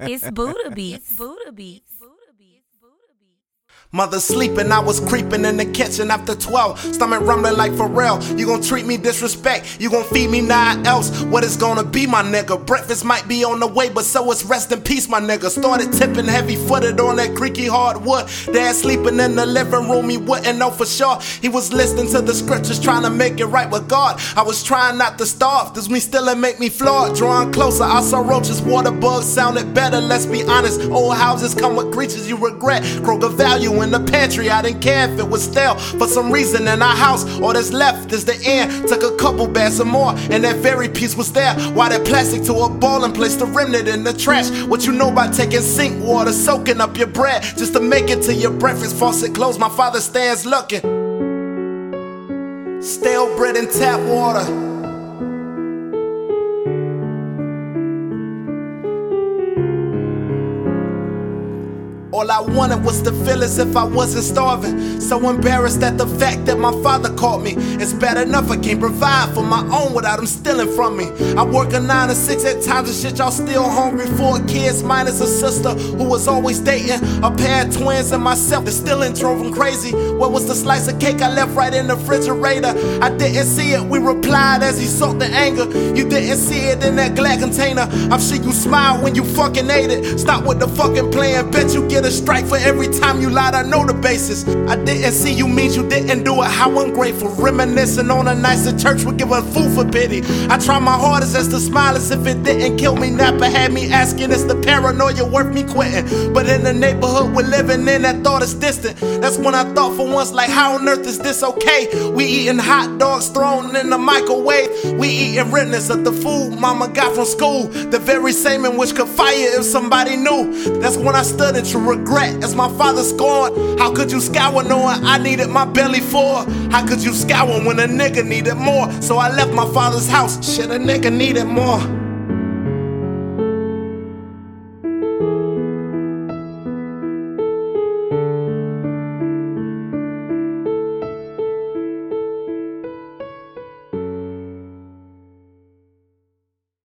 it's Buddha Beats. It's Buddha Beats. Mother sleeping, I was creeping in the kitchen after 12. Stomach rumbling like Pharrell. You gon' treat me disrespect, you gon' feed me nothing else. What is gonna be, my nigga? Breakfast might be on the way, but so it's rest in peace, my nigga. Started tipping heavy footed on that creaky hardwood. Dad sleeping in the living room, he wouldn't know for sure. He was listening to the scriptures, trying to make it right with God. I was trying not to starve, does me still and make me flawed. Drawing closer, I saw roaches, water bugs sounded better, let's be honest. Old houses come with creatures you regret. Kroger value in the pantry. I didn't care if it was stale for some reason in our house. All that's left is the end. Took a couple bags of more, and that very piece was there. Why that plastic to a ball and placed the remnant in the trash? What you know about taking sink water, soaking up your bread just to make it to your breakfast? Faucet closed, my father stands looking. Stale bread and tap water. All I wanted was to feel as if I wasn't starving. So embarrassed at the fact that my father caught me. It's bad enough I can't provide for my own without him stealing from me. I work a nine to six at times and shit, y'all still hungry. Four kids minus a sister who was always dating. A pair of twins and myself that still ain't drove him crazy. What was the slice of cake I left right in the refrigerator? I didn't see it, we replied as he sought the anger. You didn't see it in that glass container. I'm sure you smiled when you fucking ate it. Stop with the fucking playing, bet you get strike for every time you lied. I know the basis. I didn't see you means you didn't do it. How ungrateful. Reminiscing on the nights nicer church would give a fool for pity. I try my hardest as to smile as if it didn't kill me. Napa had me asking, is the paranoia worth me quitting? But in the neighborhood we're living in, that thought is distant. That's when I thought for once, like, how on earth is this okay? We eating hot dogs thrown in the microwave. We eating remnants of the food mama got from school. The very same in which could fire if somebody knew. That's when I stood in true regret as my father scorned. How could you scour knowing I needed my belly for? How could you scour when a nigga needed more? So I left my father's house. Shit, a nigga needed more.